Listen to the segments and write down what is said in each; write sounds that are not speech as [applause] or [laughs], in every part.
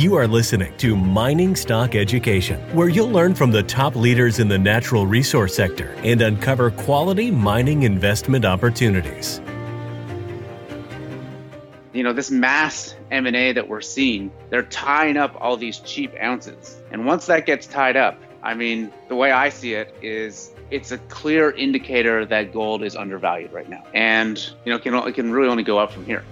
You are listening to Mining Stock Education, where you'll learn from the top leaders in the natural resource sector and uncover quality mining investment opportunities. You know, this mass M&A that we're seeing, they're tying up all these cheap ounces. And once that gets tied up, I mean, the way I see it is it's a clear indicator that gold is undervalued right now. And, you know, it can, it can really only go up from here.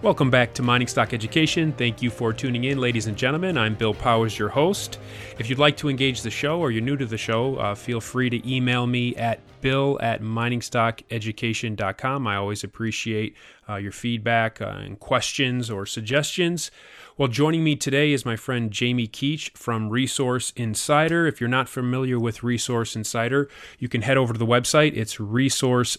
Welcome back to Mining Stock Education. Thank you for tuning in, ladies and gentlemen. I'm Bill Powers, your host. If you'd like to engage the show or you're new to the show, uh, feel free to email me at bill at miningstockeducation.com. I always appreciate uh, your feedback uh, and questions or suggestions. Well, joining me today is my friend Jamie Keech from Resource Insider. If you're not familiar with Resource Insider, you can head over to the website. It's resource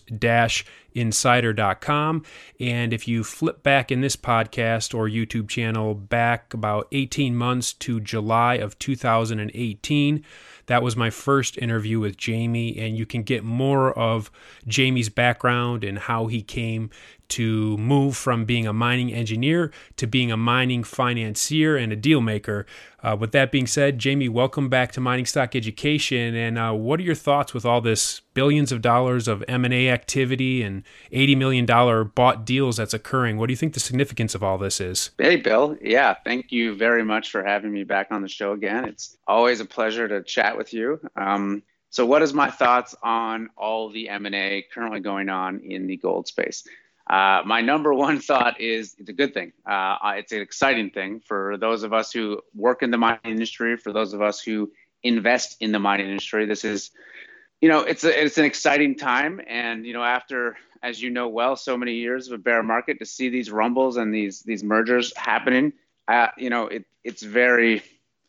insider.com. And if you flip back in this podcast or YouTube channel back about 18 months to July of 2018, that was my first interview with Jamie, and you can get more of Jamie's background and how he came to move from being a mining engineer to being a mining financier and a deal maker. Uh, with that being said, Jamie, welcome back to Mining Stock Education. And uh, what are your thoughts with all this billions of dollars of M&A activity and $80 million bought deals that's occurring? What do you think the significance of all this is? Hey, Bill. Yeah, thank you very much for having me back on the show again. It's always a pleasure to chat with you. Um, so, what is my thoughts on all the M&A currently going on in the gold space? Uh, my number one [laughs] thought is it's a good thing. Uh, it's an exciting thing for those of us who work in the mining industry, for those of us who invest in the mining industry. This is, you know, it's a, it's an exciting time, and you know, after as you know well, so many years of a bear market, to see these rumbles and these these mergers happening, uh, you know, it, it's very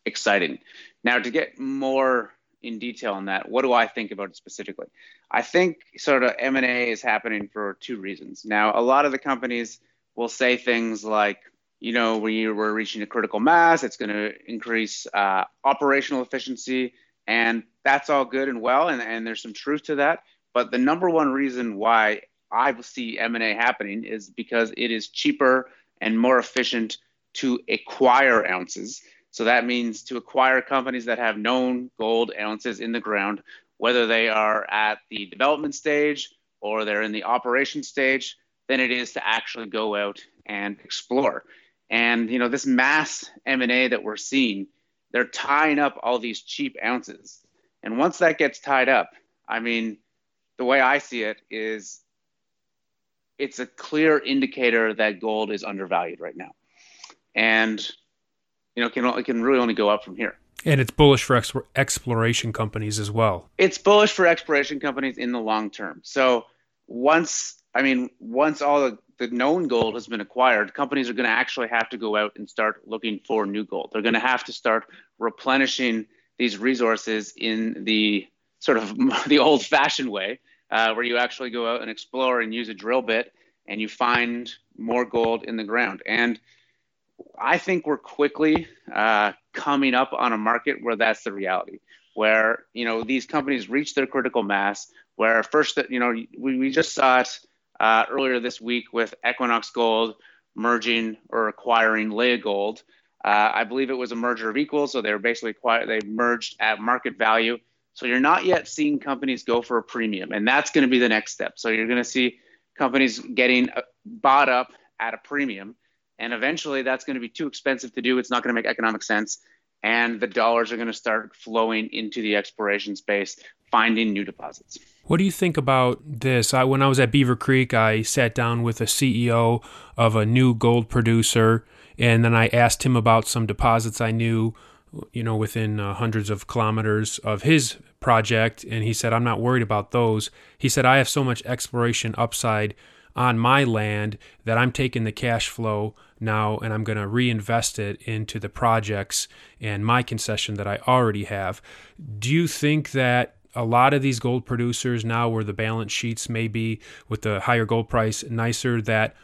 exciting. Now, to get more in detail on that. What do I think about it specifically? I think sort of M&A is happening for two reasons. Now, a lot of the companies will say things like, you know, we, we're reaching a critical mass, it's going to increase uh, operational efficiency, and that's all good and well, and, and there's some truth to that. But the number one reason why I see M&A happening is because it is cheaper and more efficient to acquire ounces so that means to acquire companies that have known gold ounces in the ground, whether they are at the development stage or they're in the operation stage, than it is to actually go out and explore. And you know, this mass M&A that we're seeing, they're tying up all these cheap ounces. And once that gets tied up, I mean, the way I see it is it's a clear indicator that gold is undervalued right now. And you know, can it can really only go up from here. And it's bullish for ex- exploration companies as well. It's bullish for exploration companies in the long term. So once, I mean, once all the, the known gold has been acquired, companies are going to actually have to go out and start looking for new gold. They're going to have to start replenishing these resources in the sort of [laughs] the old-fashioned way, uh, where you actually go out and explore and use a drill bit, and you find more gold in the ground. And I think we're quickly uh, coming up on a market where that's the reality, where you know these companies reach their critical mass. Where first, you know, we, we just saw it uh, earlier this week with Equinox Gold merging or acquiring Leagold. Uh, I believe it was a merger of equals, so they were basically acquired, they merged at market value. So you're not yet seeing companies go for a premium, and that's going to be the next step. So you're going to see companies getting uh, bought up at a premium and eventually that's going to be too expensive to do. It's not going to make economic sense. And the dollars are going to start flowing into the exploration space, finding new deposits. What do you think about this? I, when I was at Beaver Creek, I sat down with a CEO of a new gold producer, and then I asked him about some deposits I knew, you know, within uh, hundreds of kilometers of his project. And he said, I'm not worried about those. He said, I have so much exploration upside on my land that I'm taking the cash flow now and I'm going to reinvest it into the projects and my concession that I already have. Do you think that a lot of these gold producers now where the balance sheets may be with the higher gold price nicer that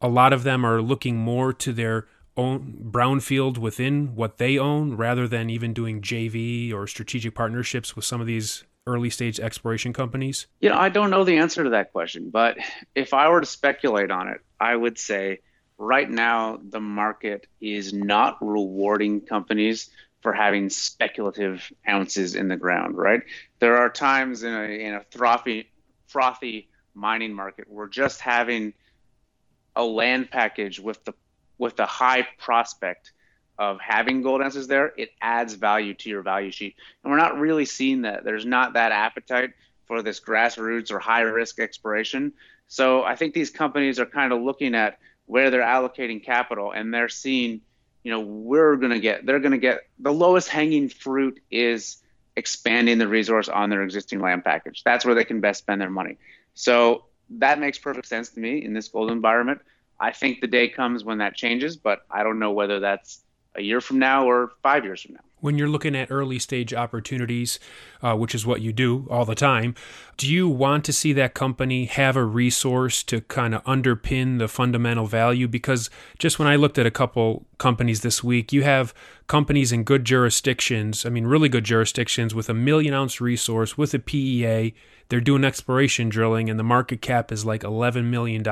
a lot of them are looking more to their own brownfield within what they own rather than even doing JV or strategic partnerships with some of these early stage exploration companies? You know, I don't know the answer to that question, but if I were to speculate on it, I would say right now the market is not rewarding companies for having speculative ounces in the ground, right? There are times in a, in a frothy, frothy mining market where just having a land package with the with the high prospect of having gold ounces there, it adds value to your value sheet. And we're not really seeing that. There's not that appetite for this grassroots or high risk exploration. So I think these companies are kind of looking at where they're allocating capital and they're seeing, you know, we're going to get, they're going to get the lowest hanging fruit is expanding the resource on their existing land package. That's where they can best spend their money. So that makes perfect sense to me in this gold environment. I think the day comes when that changes, but I don't know whether that's a year from now or five years from now. When you're looking at early stage opportunities, uh, which is what you do all the time, do you want to see that company have a resource to kind of underpin the fundamental value? Because just when I looked at a couple companies this week, you have companies in good jurisdictions, I mean, really good jurisdictions with a million ounce resource with a PEA. They're doing exploration drilling, and the market cap is like $11 million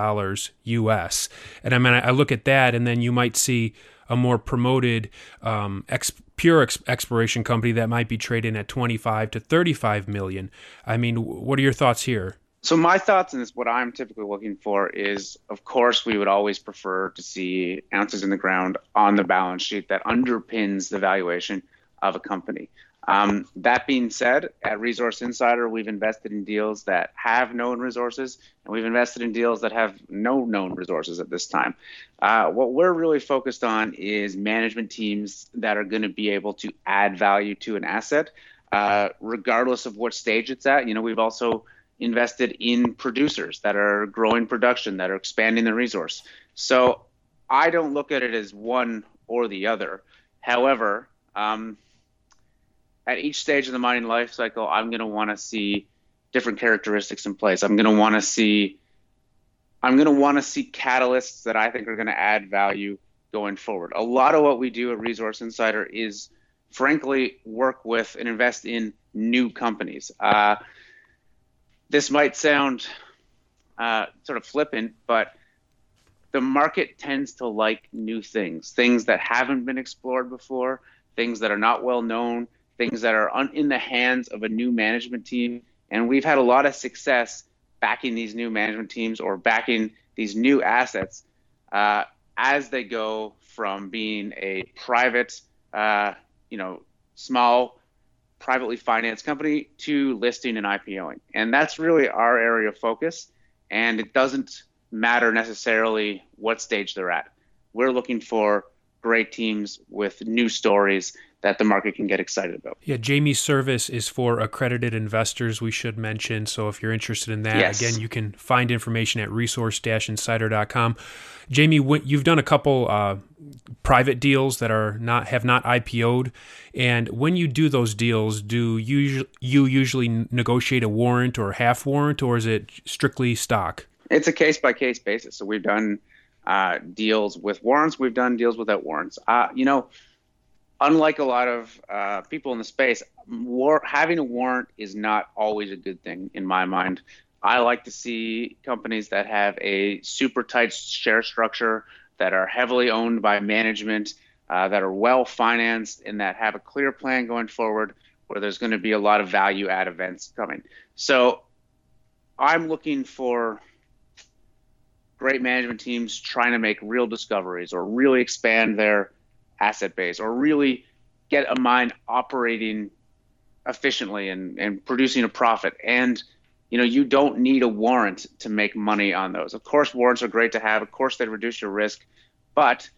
US. And I mean, I look at that, and then you might see a more promoted um, ex- pure ex- exploration company that might be trading at 25 to 35 million. I mean, what are your thoughts here? So my thoughts on this, what I'm typically looking for is, of course, we would always prefer to see ounces in the ground on the balance sheet that underpins the valuation of a company. Um, that being said, at Resource Insider, we've invested in deals that have known resources, and we've invested in deals that have no known resources at this time. Uh, what we're really focused on is management teams that are going to be able to add value to an asset, uh, regardless of what stage it's at. You know, we've also invested in producers that are growing production, that are expanding the resource. So I don't look at it as one or the other. However, um, at each stage of the mining life cycle, I'm going to want to see different characteristics in place. I'm going to want to see I'm going to want to see catalysts that I think are going to add value going forward. A lot of what we do at Resource Insider is, frankly, work with and invest in new companies. Uh, this might sound uh, sort of flippant, but the market tends to like new things, things that haven't been explored before, things that are not well known, things that are in the hands of a new management team. And we've had a lot of success backing these new management teams or backing these new assets uh, as they go from being a private, uh, you know, small, privately financed company to listing and IPOing. And that's really our area of focus. And it doesn't matter necessarily what stage they're at. We're looking for great teams with new stories that the market can get excited about. Yeah, Jamie's service is for accredited investors, we should mention. So if you're interested in that, yes. again, you can find information at resource-insider.com. Jamie, you've done a couple uh, private deals that are not have not IPO'd, and when you do those deals, do you you usually negotiate a warrant or half warrant, or is it strictly stock? It's a case by case basis. So we've done uh, deals with warrants, we've done deals without warrants. Uh, you know unlike a lot of uh, people in the space, war- having a warrant is not always a good thing in my mind. I like to see companies that have a super tight share structure, that are heavily owned by management, uh, that are well financed, and that have a clear plan going forward where there's going to be a lot of value add events coming. So I'm looking for great management teams trying to make real discoveries or really expand their asset base or really get a mine operating efficiently and, and producing a profit. And you know, you don't need a warrant to make money on those. Of course, warrants are great to have. Of course, they reduce your risk. But,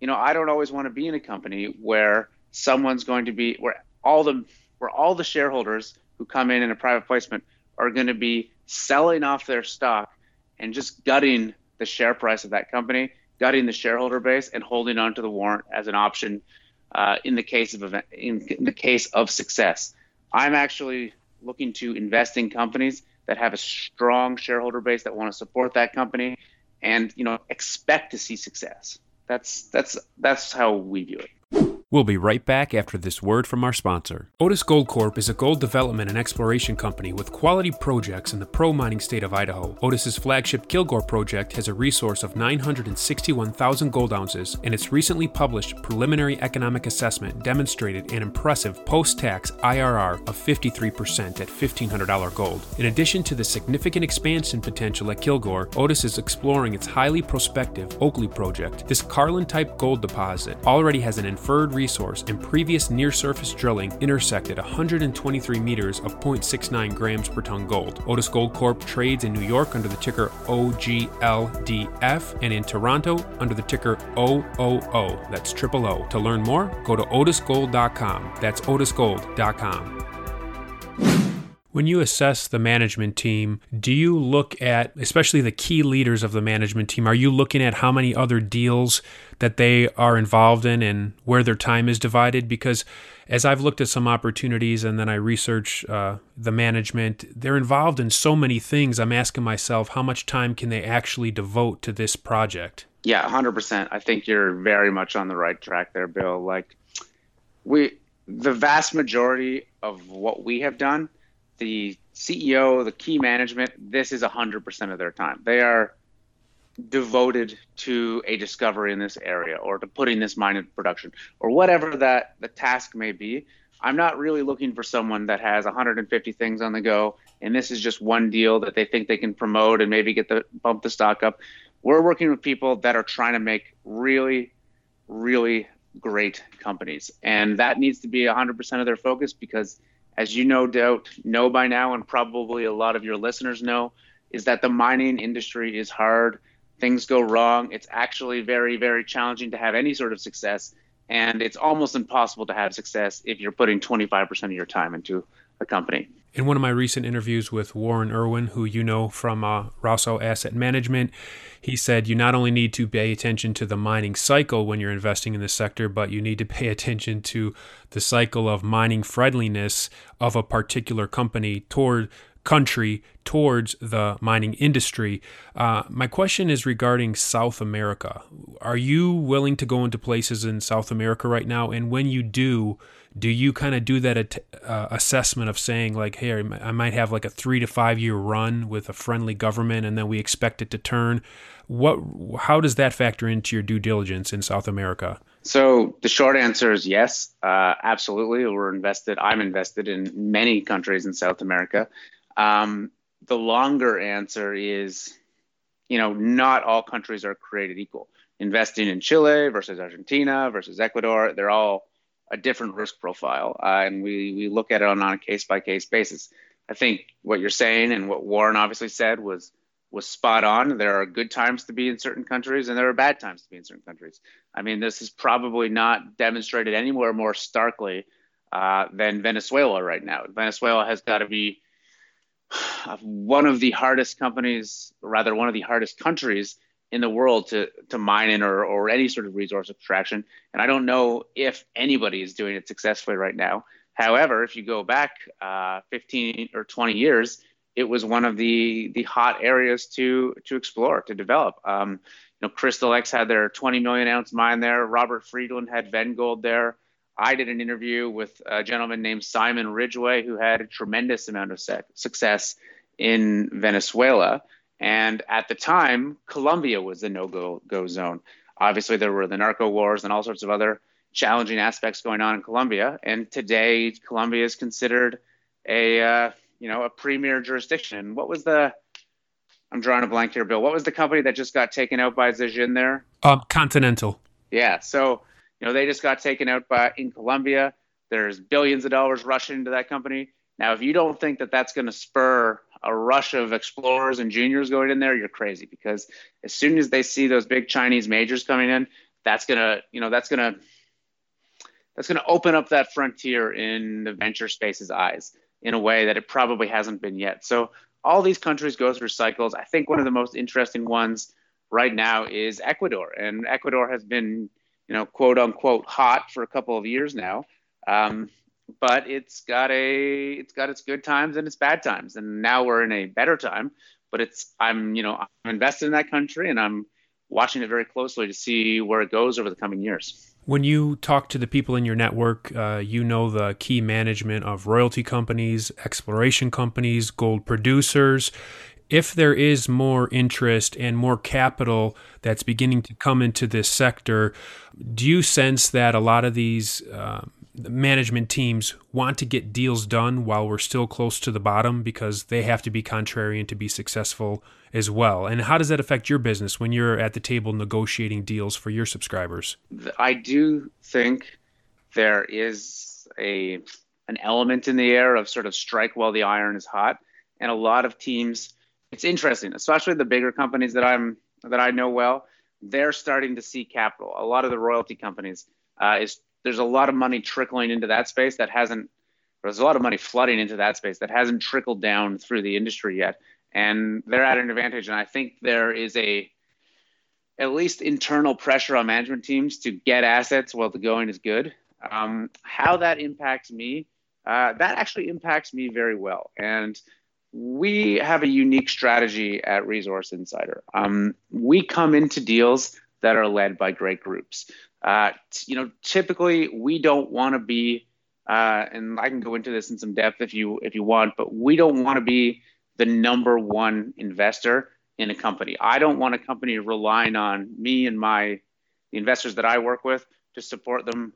you know, I don't always want to be in a company where someone's going to be where all the where all the shareholders who come in in a private placement are going to be selling off their stock and just gutting the share price of that company gutting the shareholder base and holding on to the warrant as an option uh, in the case of event, in, in the case of success. I'm actually looking to invest in companies that have a strong shareholder base that want to support that company and you know expect to see success. That's that's that's how we view it. We'll be right back after this word from our sponsor. Otis Gold Corp is a gold development and exploration company with quality projects in the pro mining state of Idaho. Otis's flagship Kilgore project has a resource of 961,000 gold ounces, and its recently published preliminary economic assessment demonstrated an impressive post tax IRR of 53% at $1,500 gold. In addition to the significant expansion potential at Kilgore, Otis is exploring its highly prospective Oakley project. This Carlin type gold deposit already has an inferred resource, and previous near surface drilling intersected 123 meters of 0.69 grams per ton gold. Otis Gold Corp trades in New York under the ticker OGLDF and in Toronto under the ticker OOO. That's triple O. To learn more, go to otisgold.com. That's otisgold.com. When you assess the management team, do you look at, especially the key leaders of the management team, are you looking at how many other deals that they are involved in and where their time is divided? Because as I've looked at some opportunities and then I research uh, the management, they're involved in so many things. I'm asking myself, how much time can they actually devote to this project? Yeah, 100%. I think you're very much on the right track there, Bill. Like, we, the vast majority of what we have done the CEO, the key management, this is 100% of their time. They are devoted to a discovery in this area or to putting this mine in production or whatever that the task may be. I'm not really looking for someone that has 150 things on the go and this is just one deal that they think they can promote and maybe get the bump the stock up. We're working with people that are trying to make really really great companies and that needs to be 100% of their focus because as you no doubt know by now, and probably a lot of your listeners know, is that the mining industry is hard. Things go wrong. It's actually very, very challenging to have any sort of success. And it's almost impossible to have success if you're putting 25% of your time into a company. In one of my recent interviews with Warren Irwin, who you know from uh, Rosseau Asset Management, he said you not only need to pay attention to the mining cycle when you're investing in the sector, but you need to pay [laughs] attention to the cycle of mining friendliness of a particular company toward country towards the mining industry. Uh, my question is regarding South America. Are you willing to go into places in South America right now? And when you do, do you kind of do that uh, assessment of saying like hey i might have like a three to five year run with a friendly government and then we expect it to turn? What how does that factor into your due diligence in south america? So the short answer is yes uh, absolutely. We're invested i'm invested in many countries in south america. Um, the longer answer is you know not all countries are created equal. Investing in chile versus argentina versus ecuador they're all a different risk profile, uh, and we we look at it on, on a case by case basis. I think what you're saying and what Warren obviously said was was spot on. There are good times to be in certain countries, and there are bad times to be in certain countries. I mean, this is probably not demonstrated anywhere more starkly uh, than Venezuela right now. Venezuela has got to be [sighs] one of the hardest companies, rather one of the hardest countries in the world to to mine in or, or any sort of resource extraction. And I don't know if anybody is doing it successfully right now. However, if you go back uh, 15 or 20 years, it was one of the the hot areas to to explore to develop. Um, you know, Crystallex had their 20 million ounce mine there. Robert Friedland had Vengold there. I did an interview with a gentleman named Simon Ridgway who had a tremendous amount of success in Venezuela. And at the time, Colombia was the no go zone. Obviously, there were the narco wars and all sorts of other challenging aspects going on in Colombia. And today, Colombia is considered a uh, you know a premier jurisdiction. What was the I'm drawing a blank here, Bill. What was the company that just got taken out by Zijin there? Um, Continental. Yeah. So you know they just got taken out by in Colombia. There's billions of dollars rushing into that company. Now, if you don't think that that's going to spur a rush of explorers and juniors going in there, you're crazy because as soon as they see those big Chinese majors coming in, that's gonna, you know, that's gonna that's gonna open up that frontier in the venture space's eyes in a way that it probably hasn't been yet. So all these countries go through cycles. I think one of the most interesting ones right now is Ecuador, and Ecuador has been, you know, quote unquote hot for a couple of years now. Um, but it's got a it's got its good times and its bad times and now we're in a better time but it's i'm you know i'm invested in that country and i'm watching it very closely to see where it goes over the coming years When you talk to the people in your network, uh, you know the key management of royalty companies, exploration companies, gold producers. If there is more interest and more capital that's beginning to come into this sector, do you sense that a lot of these uh, management teams want to get deals done while we're still close to the bottom because they have to be contrarian to be successful as well. And how does that affect your business when you're at the table negotiating deals for your subscribers? I do think there is a an element in the air of sort of strike while the iron is hot, and a lot of teams. It's interesting, especially the bigger companies that I'm that I know well. They're starting to see capital. A lot of the royalty companies uh, is there's a lot of money trickling into that space that hasn't there's a lot of money flooding into that space that hasn't trickled down through the industry yet. And they're at an advantage. And i think there is a at least internal pressure on management teams to get assets while the going is good. Um, how that impacts me uh, that actually impacts me very well. And we have a unique strategy at resource insider. Um, we come into deals that are led by great groups uh, you know, typically we don't want to be, uh, and I can go into this in some depth if you if you want, but we don't want to be the number one investor in a company. I don't want a company relying on me and my the investors that I work with to support them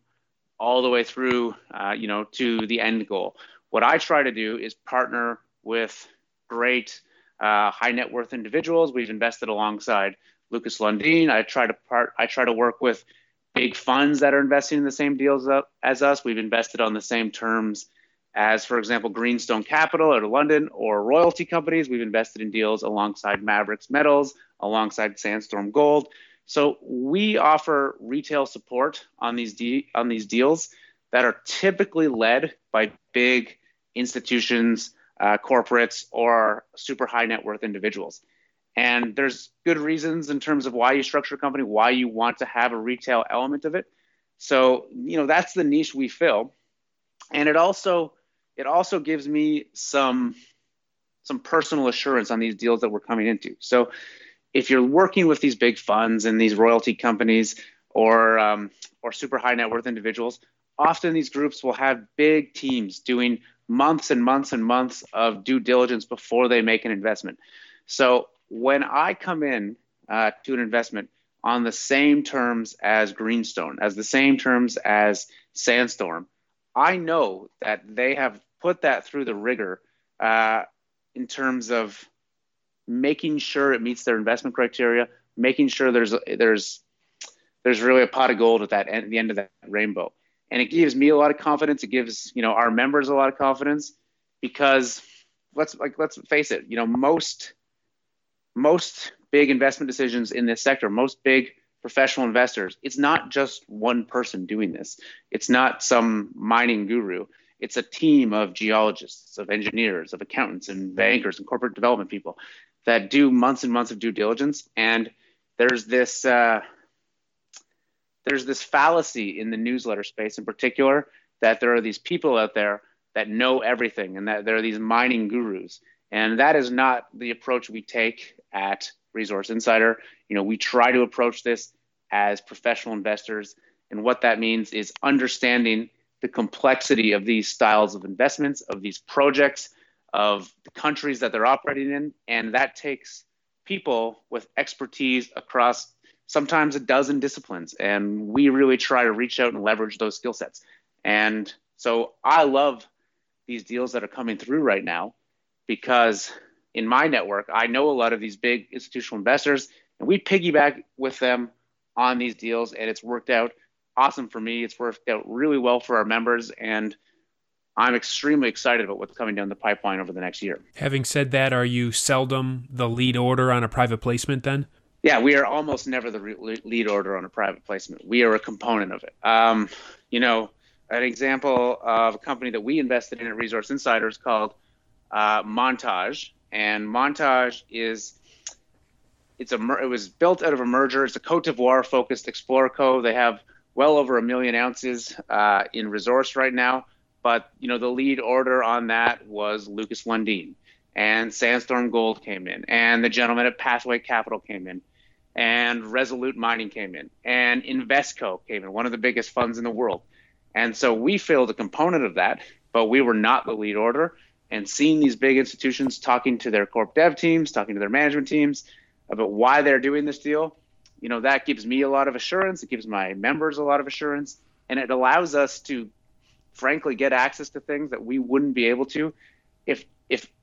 all the way through, uh, you know, to the end goal. What I try to do is partner with great uh, high net worth individuals. We've invested alongside Lucas Lundin. I try to part. I try to work with big funds that are investing in the same deals as us. We've invested on the same terms as, for example, Greenstone Capital out of London or royalty companies. We've invested in deals alongside Maverix Metals, alongside Sandstorm Gold. So we offer retail support on these de- on these deals that are typically led by big institutions, uh, corporates, or super high net worth individuals. And there's good reasons in terms of why you structure a company, why you want to have a retail element of it. So, you know, that's the niche we fill. And it also it also gives me some some personal assurance on these deals that we're coming into. So, if you're working with these big funds and these royalty companies or um, or super high net worth individuals, often these groups will have big teams doing months and months and months of due diligence before they make an investment. So when I come in uh, to an investment on the same terms as Greenstone, as the same terms as Sandstorm, I know that they have put that through the rigor uh, in terms of making sure it meets their investment criteria, making sure there's there's there's really a pot of gold at that end, the end of that rainbow, and it gives me a lot of confidence. It gives you know our members a lot of confidence because let's like let's face it, you know most most big investment decisions in this sector, most big professional investors, it's not just one person doing this. It's not some mining guru. It's a team of geologists, of engineers, of accountants, and bankers and corporate development people that do months and months of due diligence. And there's this uh, there's this fallacy in the newsletter space, in particular, that there are these people out there that know everything, and that there are these mining gurus. And that is not the approach we take at Resource Insider. You know, we try to approach this as professional investors. And what that means is understanding the complexity of these styles of investments, of these projects, of the countries that they're operating in. And that takes people with expertise across sometimes a dozen disciplines. And we really try to reach out and leverage those skill sets. And so I love these deals that are coming through right now because in my network, I know a lot of these big institutional investors, and we piggyback with them on these deals, and it's worked out awesome for me. It's worked out really well for our members, and I'm extremely excited about what's coming down the pipeline over the next year. Having said that, are you seldom the lead order on a private placement then? Yeah, we are almost never the re- lead order on a private placement. We are a component of it. Um, you know, an example of a company that we invested in at Resource Insiders called uh, Montage, and Montage is it's a it was built out of a merger. It's a Cote d'Ivoire focused explorer co. They have well over a million ounces uh, in resource right now. But you know the lead order on that was Lucas Lundin, and Sandstorm Gold came in, and the gentleman at Pathway Capital came in, and Resolute Mining came in, and Invesco came in, one of the biggest funds in the world. And so we filled a component of that, but we were not the lead order. And seeing these big institutions talking to their corp dev teams, talking to their management teams about why they're doing this deal, you know, that gives me a lot of assurance. It gives my members a lot of assurance, and it allows us to, frankly, get access to things that we wouldn't be able to if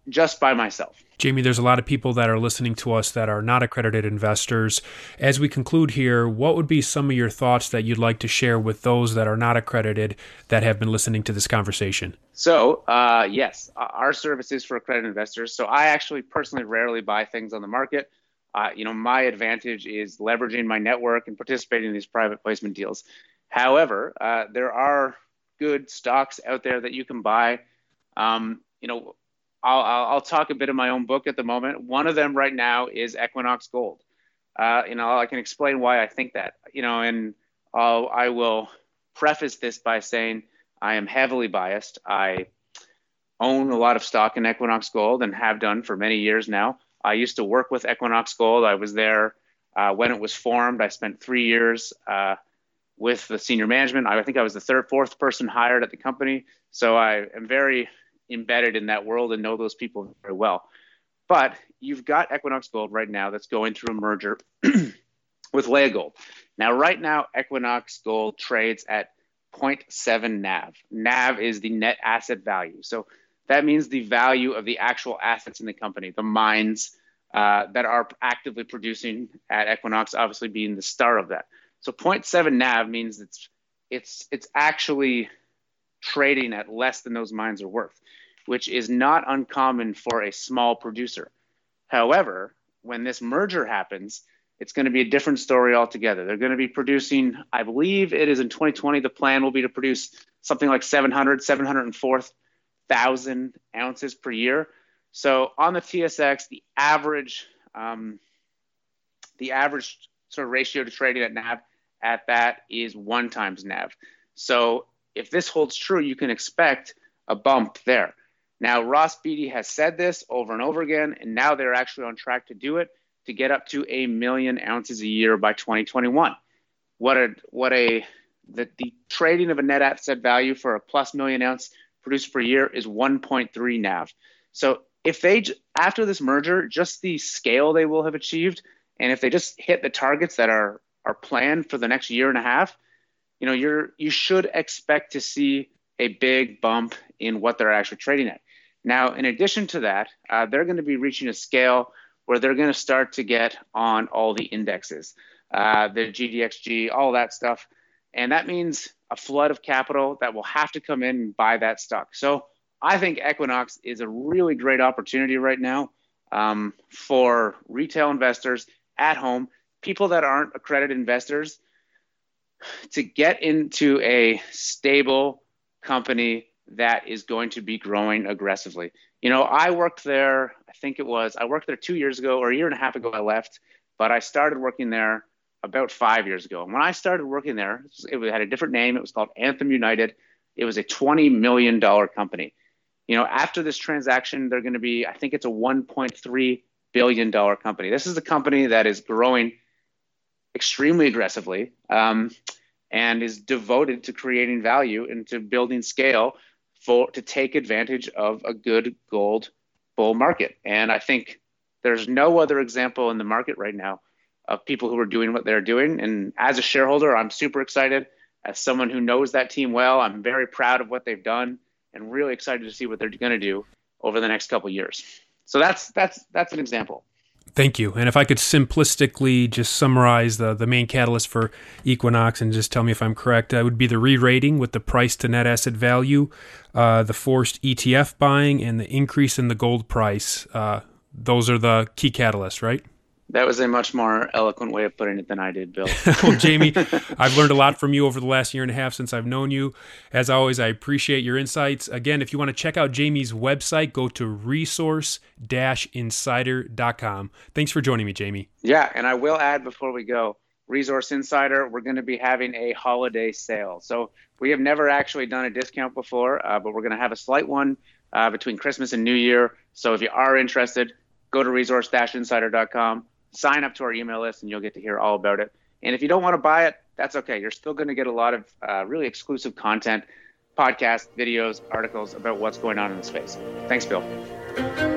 just by myself. Jamie, there's a lot of people that are listening to us that are not accredited investors. As we conclude here, what would be some of your thoughts that you'd like to share with those that are not accredited that have been listening to this conversation? So, uh, yes, our service is for accredited investors. So, I actually personally rarely buy things on the market. Uh, you know, my advantage is leveraging my network and participating in these private placement deals. However, uh, there are good stocks out there that you can buy. Um, you know, I'll, I'll, talk a bit of my own book at the moment. One of them right now is Equinox Gold. Uh, you know, I can explain why I think that. You know, and I'll, I will preface this by saying I am heavily biased. I own a lot of stock in Equinox Gold and have done for many years now. I used to work with Equinox Gold. I was there uh, when it was formed. I spent three years uh, with the senior management. I think I was the third, fourth person hired at the company. So I am very embedded in that world and know those people very well. But you've got Equinox Gold right now that's going through a merger [clears throat] with Leagold. Now, right now, Equinox Gold trades at 0.7 NAV. NAV is the net asset value. So that means the value of the actual assets in the company, the mines uh, that are actively producing at Equinox, obviously being the star of that. So 0.7 NAV means it's it's it's actually trading at less than those mines are worth, which is not uncommon for a small producer. However, when this merger happens, it's going to be a different story altogether. They're going to be producing, I believe it is in 2020, the plan will be to produce something like 700, 704,000 ounces per year. So on the TSX, the average, um, the average sort of ratio to trading at NAV at that is one times NAV. So if this holds true, you can expect a bump there. Now, Ross Beaty has said this over and over again, and now they're actually on track to do it to get up to a million ounces a year by 2021. What a what a the, the trading of a net asset value for a plus million ounce produced per year is 1.3 nav. So if they after this merger, just the scale they will have achieved, and if they just hit the targets that are are planned for the next year and a half, you know, you're you should expect to see a big bump in what they're actually trading at. Now, in addition to that, uh, they're going to be reaching a scale where they're going to start to get on all the indexes, uh, the GDXJ, all that stuff, and that means a flood of capital that will have to come in and buy that stock. So I think Equinox is a really great opportunity right now um, for retail investors at home, people that aren't accredited investors to get into a stable company that is going to be growing aggressively. You know, I worked there, I think it was, I worked there two years ago or a year and a half ago, I left, but I started working there about five years ago. And when I started working there, it had a different name. It was called Anthem United. It was a $20 million company. You know, after this transaction, they're going to be, I think it's a $1.3 billion company. This is a company that is growing extremely aggressively um, and is devoted to creating value and to building scale for to take advantage of a good gold bull market. And I think there's no other example in the market right now of people who are doing what they're doing. And as a shareholder, I'm super excited. As someone who knows that team well, I'm very proud of what they've done and really excited to see what they're going to do over the next couple years. So that's that's that's an example. Thank you. And if I could simplistically just summarize the, the main catalyst for Equinox and just tell me if I'm correct, that would be the re rating with the price to net asset value, uh, the forced ETF buying, and the increase in the gold price. Uh, those are the key catalysts, right? That was a much more eloquent way of putting it than I did, Bill. [laughs] well, Jamie, [laughs] I've learned a lot from you over the last year and a half since I've known you. As always, I appreciate your insights. Again, if you want to check out Jamie's website, go to resource-insider.com. Thanks for joining me, Jamie. Yeah, and I will add before we go, Resource Insider, we're going to be having a holiday sale. So we have never actually done a discount before, uh, but we're going to have a slight one uh, between Christmas and New Year. So if you are interested, go to resource-insider.com sign up to our email list and you'll get to hear all about it. And if you don't want to buy it, that's okay. You're still going to get a lot of uh, really exclusive content, podcasts, videos, articles about what's going on in the space. Thanks, Bill.